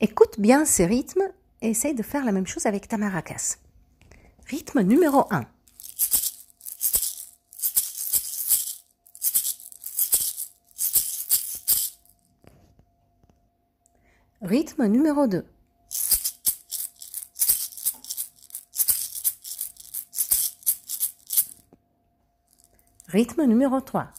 Écoute bien ces rythmes et essaye de faire la même chose avec ta maracas. Rythme numéro 1. Rythme numéro 2. Rythme numéro 3.